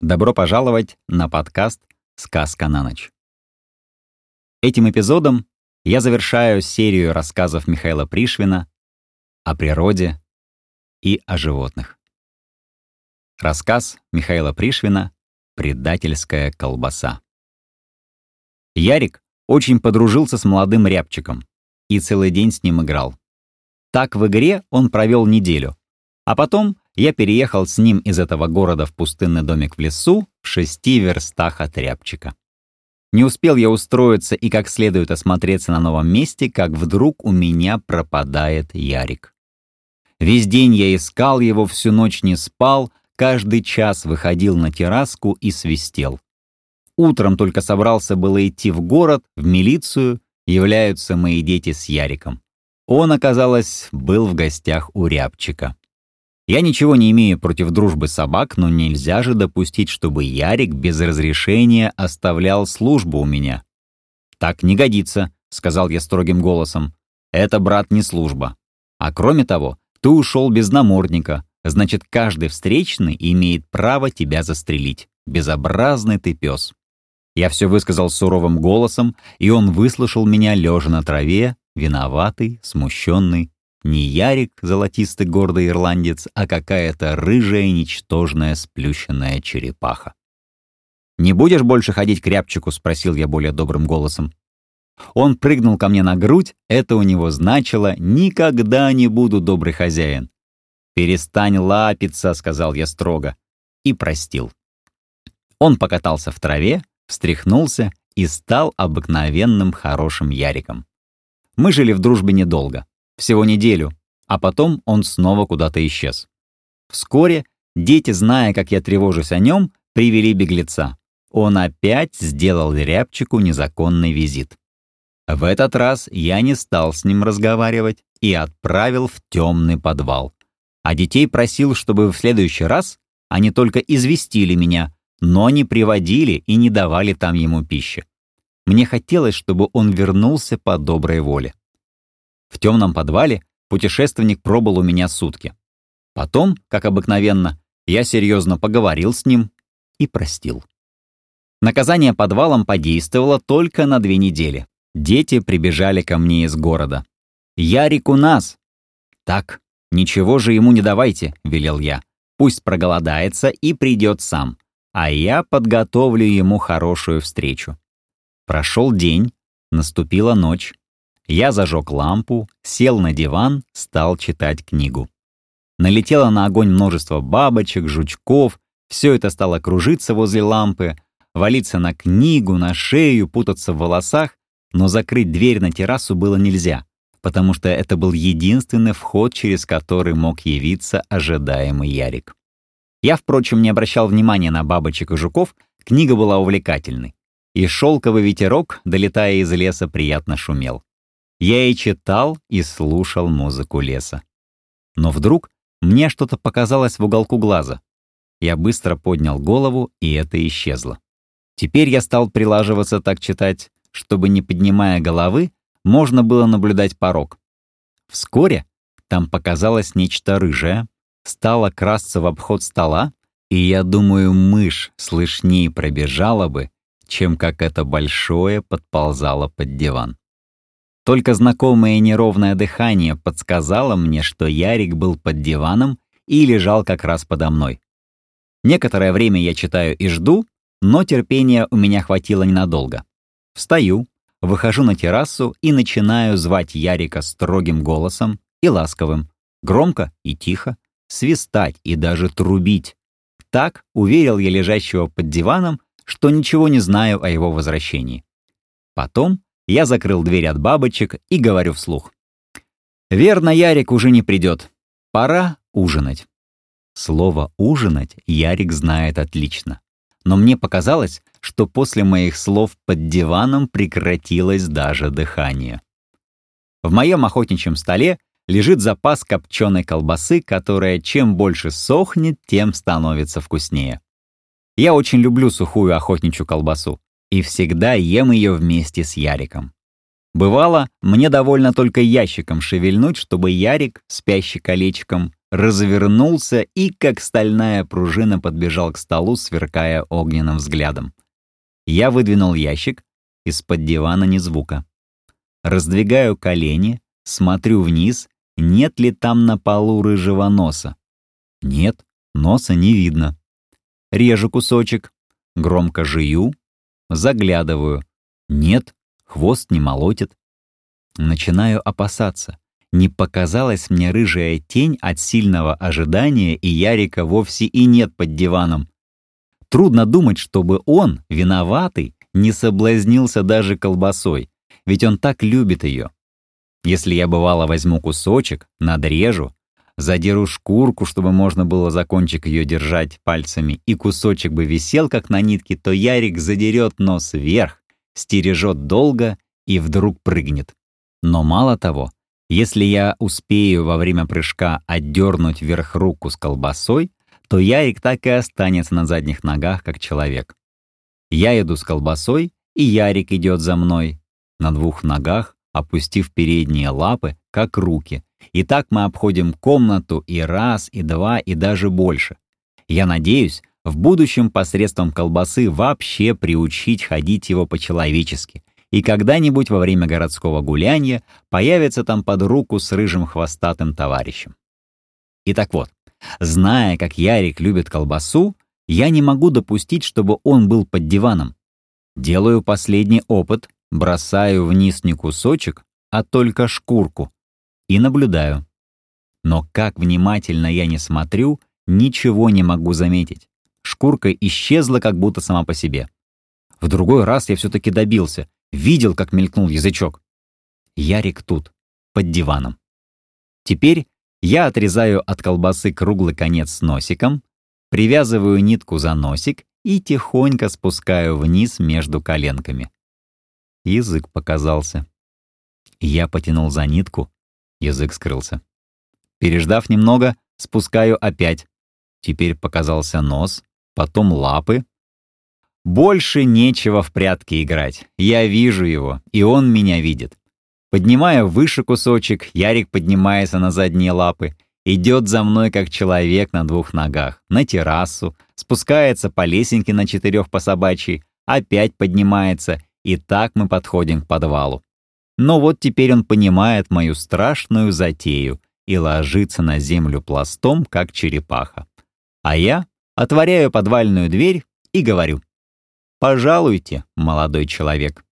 Добро пожаловать на подкаст «Сказка на ночь». Этим эпизодом я завершаю серию рассказов Михаила Пришвина о природе и о животных. Рассказ Михаила Пришвина «Предательская колбаса». Ярик очень подружился с молодым рябчиком и целый день с ним играл. Так в игре он провел неделю, а потом я переехал с ним из этого города в пустынный домик в лесу в шести верстах от рябчика. Не успел я устроиться и как следует осмотреться на новом месте, как вдруг у меня пропадает Ярик. Весь день я искал его, всю ночь не спал, каждый час выходил на терраску и свистел. Утром только собрался было идти в город, в милицию, являются мои дети с Яриком. Он, оказалось, был в гостях у Рябчика. Я ничего не имею против дружбы собак, но нельзя же допустить, чтобы Ярик без разрешения оставлял службу у меня. «Так не годится», — сказал я строгим голосом. «Это, брат, не служба. А кроме того, ты ушел без намордника, значит, каждый встречный имеет право тебя застрелить. Безобразный ты пес». Я все высказал суровым голосом, и он выслушал меня лежа на траве, виноватый, смущенный, не Ярик, золотистый гордый ирландец, а какая-то рыжая, ничтожная, сплющенная черепаха. «Не будешь больше ходить к рябчику?» — спросил я более добрым голосом. Он прыгнул ко мне на грудь, это у него значило «никогда не буду добрый хозяин». «Перестань лапиться», — сказал я строго, и простил. Он покатался в траве, встряхнулся и стал обыкновенным хорошим Яриком. Мы жили в дружбе недолго. Всего неделю, а потом он снова куда-то исчез. Вскоре дети, зная, как я тревожусь о нем, привели беглеца. Он опять сделал Рябчику незаконный визит. В этот раз я не стал с ним разговаривать и отправил в темный подвал. А детей просил, чтобы в следующий раз они только известили меня, но не приводили и не давали там ему пищи. Мне хотелось, чтобы он вернулся по доброй воле. В темном подвале путешественник пробыл у меня сутки. Потом, как обыкновенно, я серьезно поговорил с ним и простил. Наказание подвалом подействовало только на две недели. Дети прибежали ко мне из города. «Ярик у нас!» «Так, ничего же ему не давайте», — велел я. «Пусть проголодается и придет сам, а я подготовлю ему хорошую встречу». Прошел день, наступила ночь. Я зажег лампу, сел на диван, стал читать книгу. Налетело на огонь множество бабочек, жучков, все это стало кружиться возле лампы, валиться на книгу, на шею, путаться в волосах, но закрыть дверь на террасу было нельзя, потому что это был единственный вход, через который мог явиться ожидаемый Ярик. Я, впрочем, не обращал внимания на бабочек и жуков, книга была увлекательной. И шелковый ветерок, долетая из леса, приятно шумел. Я и читал, и слушал музыку леса. Но вдруг мне что-то показалось в уголку глаза. Я быстро поднял голову, и это исчезло. Теперь я стал прилаживаться так читать, чтобы, не поднимая головы, можно было наблюдать порог. Вскоре там показалось нечто рыжее, стало красться в обход стола, и я думаю, мышь слышнее пробежала бы, чем как это большое подползало под диван. Только знакомое неровное дыхание подсказало мне, что Ярик был под диваном и лежал как раз подо мной. Некоторое время я читаю и жду, но терпения у меня хватило ненадолго. Встаю, выхожу на террасу и начинаю звать Ярика строгим голосом и ласковым, громко и тихо, свистать и даже трубить. Так уверил я лежащего под диваном, что ничего не знаю о его возвращении. Потом я закрыл дверь от бабочек и говорю вслух. «Верно, Ярик уже не придет. Пора ужинать». Слово «ужинать» Ярик знает отлично. Но мне показалось, что после моих слов под диваном прекратилось даже дыхание. В моем охотничьем столе лежит запас копченой колбасы, которая чем больше сохнет, тем становится вкуснее. Я очень люблю сухую охотничью колбасу и всегда ем ее вместе с Яриком. Бывало, мне довольно только ящиком шевельнуть, чтобы Ярик, спящий колечком, развернулся и, как стальная пружина, подбежал к столу, сверкая огненным взглядом. Я выдвинул ящик, из-под дивана ни звука. Раздвигаю колени, смотрю вниз, нет ли там на полу рыжего носа. Нет, носа не видно. Режу кусочек, громко жую, заглядываю. Нет, хвост не молотит. Начинаю опасаться. Не показалась мне рыжая тень от сильного ожидания, и Ярика вовсе и нет под диваном. Трудно думать, чтобы он, виноватый, не соблазнился даже колбасой, ведь он так любит ее. Если я бывало возьму кусочек, надрежу, задеру шкурку, чтобы можно было за кончик ее держать пальцами, и кусочек бы висел как на нитке, то Ярик задерет нос вверх, стережет долго и вдруг прыгнет. Но мало того, если я успею во время прыжка отдернуть вверх руку с колбасой, то Ярик так и останется на задних ногах, как человек. Я иду с колбасой, и Ярик идет за мной, на двух ногах, опустив передние лапы, как руки. И так мы обходим комнату и раз, и два, и даже больше. Я надеюсь, в будущем посредством колбасы вообще приучить ходить его по-человечески. И когда-нибудь во время городского гуляния появится там под руку с рыжим хвостатым товарищем. Итак вот, зная, как Ярик любит колбасу, я не могу допустить, чтобы он был под диваном. Делаю последний опыт, бросаю вниз не кусочек, а только шкурку. И наблюдаю. Но как внимательно я не смотрю, ничего не могу заметить. Шкурка исчезла как будто сама по себе. В другой раз я все-таки добился. Видел, как мелькнул язычок. Ярик тут, под диваном. Теперь я отрезаю от колбасы круглый конец с носиком, привязываю нитку за носик и тихонько спускаю вниз между коленками. Язык показался. Я потянул за нитку, язык скрылся. Переждав немного, спускаю опять. Теперь показался нос, потом лапы. Больше нечего в прятки играть. Я вижу его, и он меня видит. Поднимая выше кусочек, Ярик поднимается на задние лапы, идет за мной как человек на двух ногах, на террасу, спускается по лесенке на четырех по собачьей, опять поднимается, и так мы подходим к подвалу. Но вот теперь он понимает мою страшную затею и ложится на землю пластом, как черепаха. А я отворяю подвальную дверь и говорю. «Пожалуйте, молодой человек».